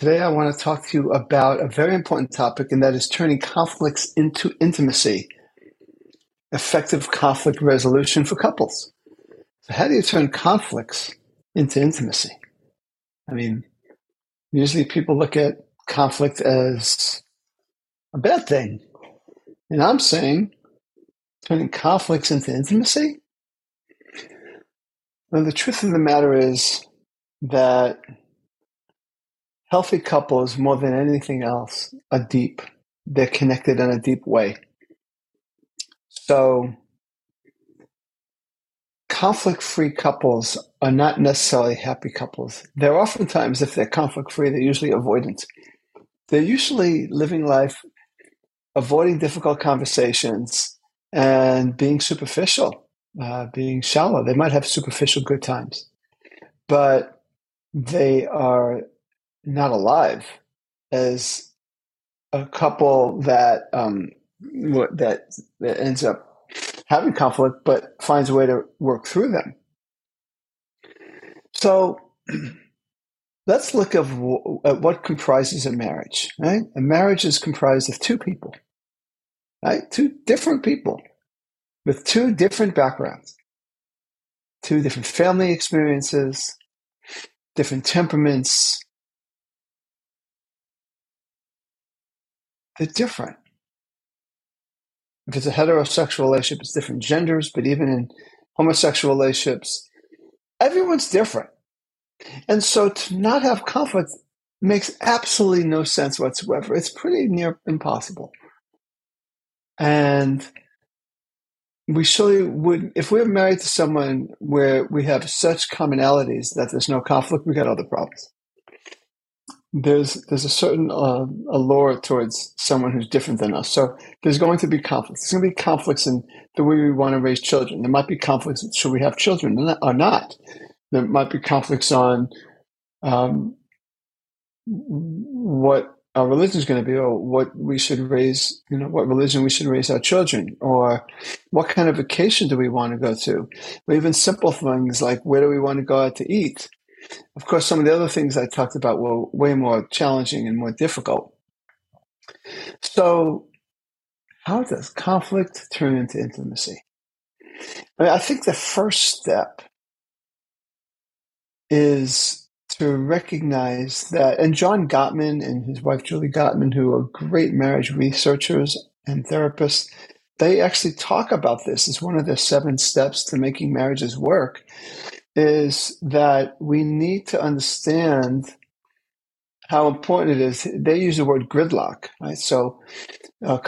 Today, I want to talk to you about a very important topic, and that is turning conflicts into intimacy, effective conflict resolution for couples. So, how do you turn conflicts into intimacy? I mean, usually people look at conflict as a bad thing. And I'm saying turning conflicts into intimacy? Well, the truth of the matter is that healthy couples, more than anything else, are deep. They're connected in a deep way. So, conflict free couples are not necessarily happy couples. They're oftentimes, if they're conflict free, they're usually avoidant. They're usually living life avoiding difficult conversations and being superficial, uh, being shallow. They might have superficial good times, but they are not alive as a couple that um, that that ends up having conflict, but finds a way to work through them. So let's look at what comprises a marriage. Right, a marriage is comprised of two people, right? Two different people with two different backgrounds, two different family experiences, different temperaments, they're different. If it's a heterosexual relationship, it's different genders, but even in homosexual relationships, everyone's different. And so to not have conflict makes absolutely no sense whatsoever. It's pretty near impossible. And we surely would, if we're married to someone where we have such commonalities that there's no conflict, we got other problems there's there's a certain uh, allure towards someone who's different than us. So there's going to be conflicts. There's going to be conflicts in the way we want to raise children. There might be conflicts should we have children or not. There might be conflicts on um, what our religion is going to be, or what we should raise. You know, what religion we should raise our children, or what kind of vacation do we want to go to, or even simple things like where do we want to go out to eat of course, some of the other things I talked about were way more challenging and more difficult. So, how does conflict turn into intimacy? I, mean, I think the first step is to recognize that, and John Gottman and his wife Julie Gottman, who are great marriage researchers and therapists, they actually talk about this as one of the seven steps to making marriages work is that we need to understand how important it is. They use the word gridlock, right? So uh,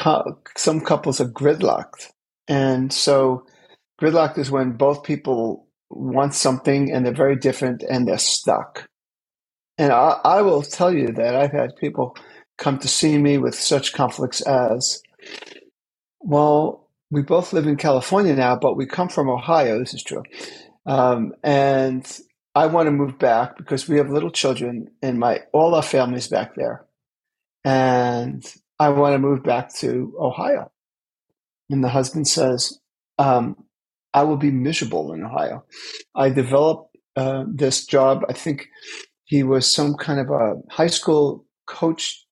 some couples are gridlocked. And so gridlock is when both people want something and they're very different and they're stuck. And I, I will tell you that I've had people come to see me with such conflicts as, well, we both live in California now, but we come from Ohio. This is true. Um, and I want to move back because we have little children and my all our family's back there. And I want to move back to Ohio. And the husband says, um, I will be miserable in Ohio. I developed uh, this job. I think he was some kind of a high school coach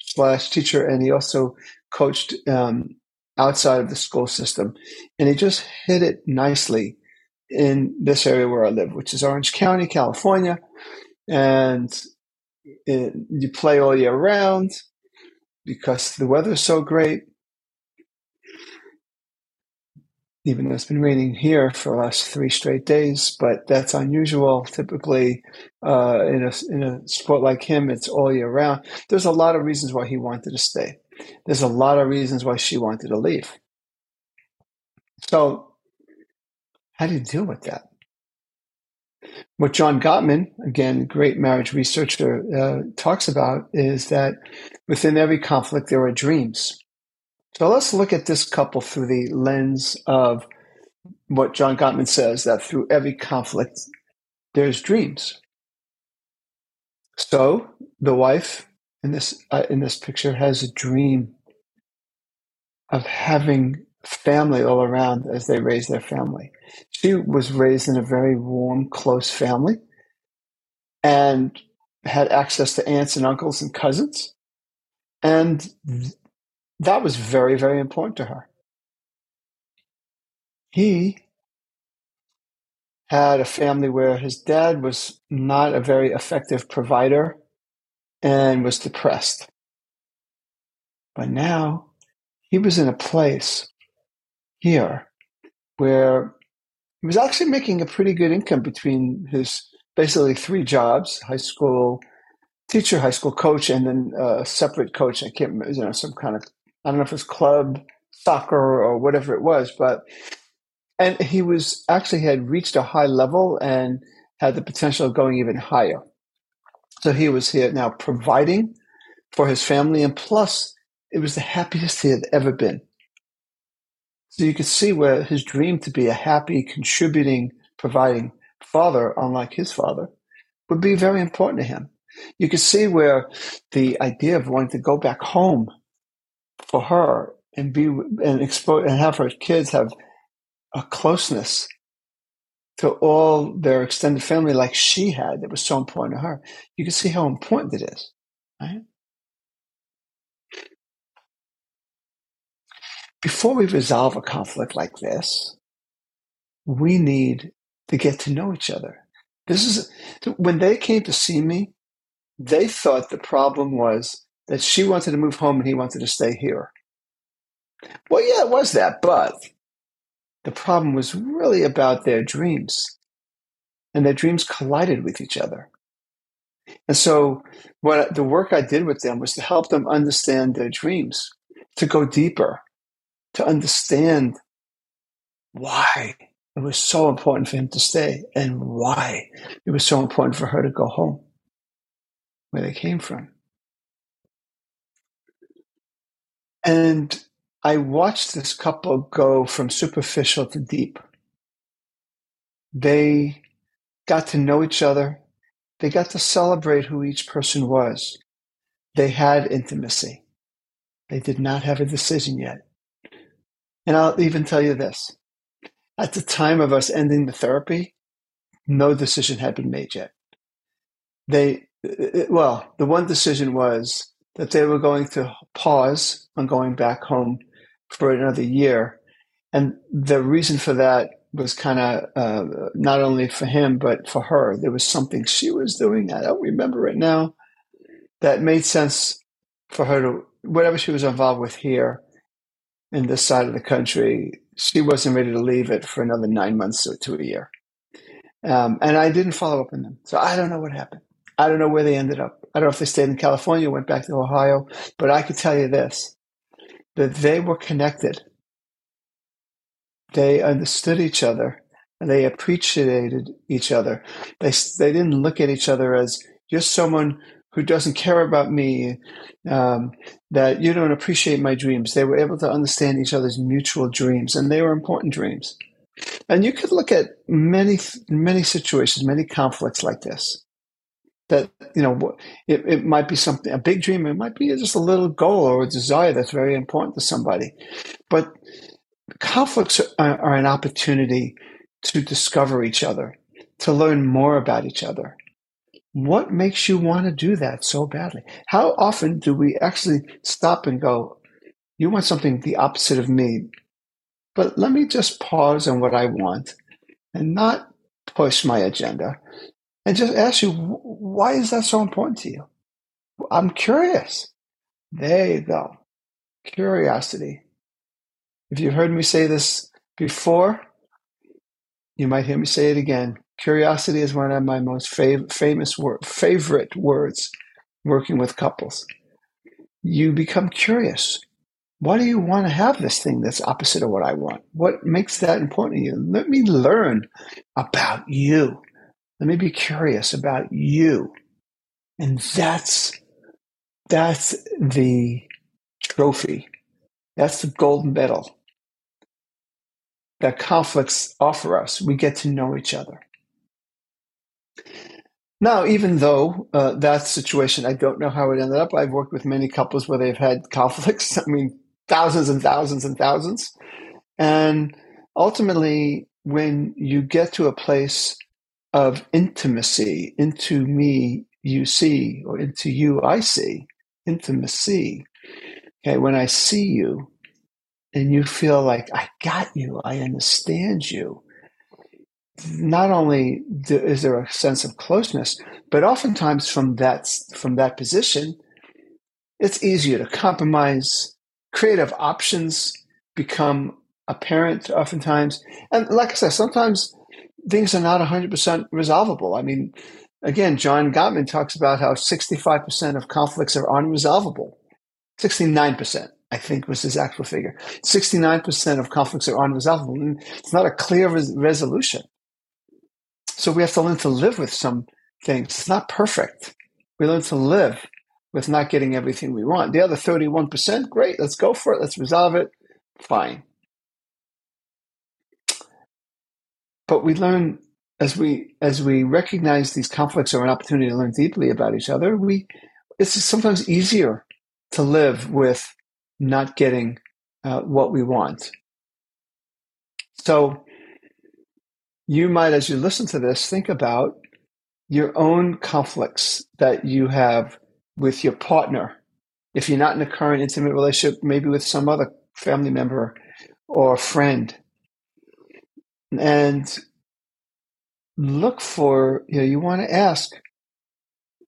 slash teacher, and he also coached um, outside of the school system. And he just hit it nicely in this area where I live, which is Orange County, California. And it, you play all year round because the weather is so great. Even though it's been raining here for the last three straight days, but that's unusual. Typically, uh, in a in a sport like him, it's all year round. There's a lot of reasons why he wanted to stay. There's a lot of reasons why she wanted to leave. So how do you deal with that? What John Gottman, again, great marriage researcher, uh, talks about is that within every conflict there are dreams. So let's look at this couple through the lens of what John Gottman says that through every conflict there's dreams. So the wife in this uh, in this picture has a dream of having family all around as they raise their family. She was raised in a very warm, close family and had access to aunts and uncles and cousins. And that was very, very important to her. He had a family where his dad was not a very effective provider and was depressed. But now he was in a place here where he was actually making a pretty good income between his basically three jobs high school teacher, high school coach, and then a separate coach. I can't remember, you know, some kind of, I don't know if it was club, soccer, or whatever it was, but, and he was actually had reached a high level and had the potential of going even higher. So he was here now providing for his family, and plus, it was the happiest he had ever been. So you could see where his dream to be a happy, contributing, providing father, unlike his father, would be very important to him. You could see where the idea of wanting to go back home for her and be and expose and have her kids have a closeness to all their extended family like she had that was so important to her. You can see how important it is, right? Before we resolve a conflict like this, we need to get to know each other. This is when they came to see me, they thought the problem was that she wanted to move home and he wanted to stay here. Well, yeah, it was that, but the problem was really about their dreams. And their dreams collided with each other. And so, what the work I did with them was to help them understand their dreams, to go deeper, to understand why it was so important for him to stay and why it was so important for her to go home where they came from. And I watched this couple go from superficial to deep. They got to know each other. They got to celebrate who each person was. They had intimacy. They did not have a decision yet. And I'll even tell you this at the time of us ending the therapy, no decision had been made yet. They, well, the one decision was that they were going to pause on going back home for another year. And the reason for that was kind of uh, not only for him, but for her. There was something she was doing, that I don't remember it now, that made sense for her to, whatever she was involved with here in this side of the country, she wasn't ready to leave it for another nine months or to a year. Um, and I didn't follow up on them. So I don't know what happened. I don't know where they ended up. I don't know if they stayed in California, went back to Ohio, but I could tell you this that they were connected. They understood each other and they appreciated each other. They, they didn't look at each other as you're someone who doesn't care about me, um, that you don't appreciate my dreams. They were able to understand each other's mutual dreams, and they were important dreams. And you could look at many, many situations, many conflicts like this that you know it, it might be something a big dream it might be just a little goal or a desire that's very important to somebody but conflicts are, are an opportunity to discover each other to learn more about each other what makes you want to do that so badly how often do we actually stop and go you want something the opposite of me but let me just pause on what i want and not push my agenda and just ask you, why is that so important to you? I'm curious. There you go. Curiosity. If you've heard me say this before, you might hear me say it again. Curiosity is one of my most fav- famous wor- favorite words working with couples. You become curious. Why do you want to have this thing that's opposite of what I want? What makes that important to you? Let me learn about you Let me be curious about you. And that's that's the trophy. That's the gold medal that conflicts offer us. We get to know each other. Now, even though uh, that situation, I don't know how it ended up. I've worked with many couples where they've had conflicts. I mean, thousands and thousands and thousands. And ultimately, when you get to a place of intimacy, into me you see, or into you I see, intimacy. Okay, when I see you and you feel like I got you, I understand you. Not only is there a sense of closeness, but oftentimes from that from that position, it's easier to compromise. Creative options become apparent oftentimes, and like I said, sometimes things are not 100% resolvable. I mean, again, John Gottman talks about how 65% of conflicts are unresolvable. 69%, I think, was his actual figure. 69% of conflicts are unresolvable. It's not a clear res- resolution. So we have to learn to live with some things. It's not perfect. We learn to live with not getting everything we want. The other 31%, great, let's go for it. Let's resolve it. Fine. But we learn as we as we recognize these conflicts are an opportunity to learn deeply about each other, we it's sometimes easier to live with not getting uh, what we want. So you might, as you listen to this, think about your own conflicts that you have with your partner. If you're not in a current intimate relationship, maybe with some other family member or friend. And look for, you know, you want to ask,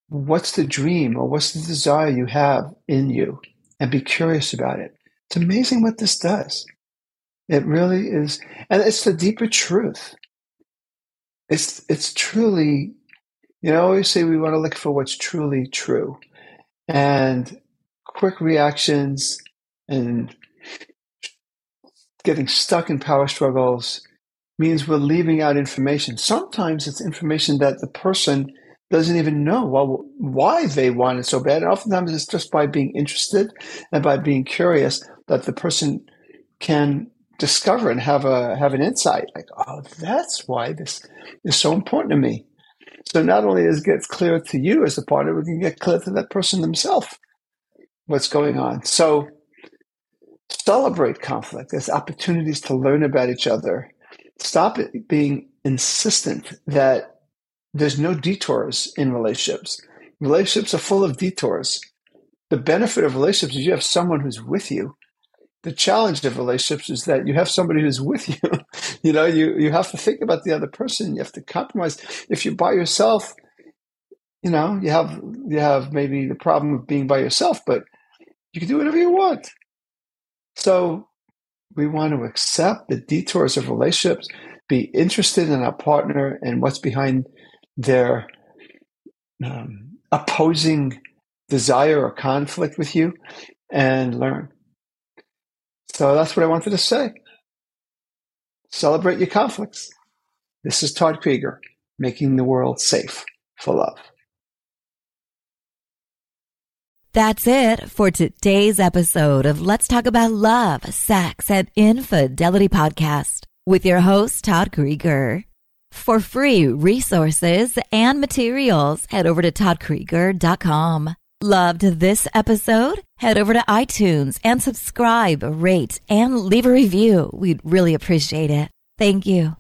what's the dream or what's the desire you have in you? And be curious about it. It's amazing what this does. It really is. And it's the deeper truth. It's, it's truly, you know, I always say we want to look for what's truly true. And quick reactions and getting stuck in power struggles means we're leaving out information. Sometimes it's information that the person doesn't even know why they want it so bad. And oftentimes it's just by being interested and by being curious that the person can discover and have a have an insight like, oh, that's why this is so important to me. So not only does it get clear to you as a partner, we can get clear to that person themselves what's going on. So celebrate conflict as opportunities to learn about each other stop being insistent that there's no detours in relationships. Relationships are full of detours. The benefit of relationships is you have someone who's with you. The challenge of relationships is that you have somebody who's with you. you know, you, you have to think about the other person. You have to compromise. If you're by yourself, you know, you have you have maybe the problem of being by yourself, but you can do whatever you want. So we want to accept the detours of relationships, be interested in our partner and what's behind their um, opposing desire or conflict with you and learn. So that's what I wanted to say. Celebrate your conflicts. This is Todd Creager, making the world safe for love. That's it for today's episode of Let's Talk About Love, Sex, and Infidelity podcast with your host, Todd Creager. For free resources and materials, head over to toddcreager.com. Loved this episode? Head over to iTunes and subscribe, rate, and leave a review. We'd really appreciate it. Thank you.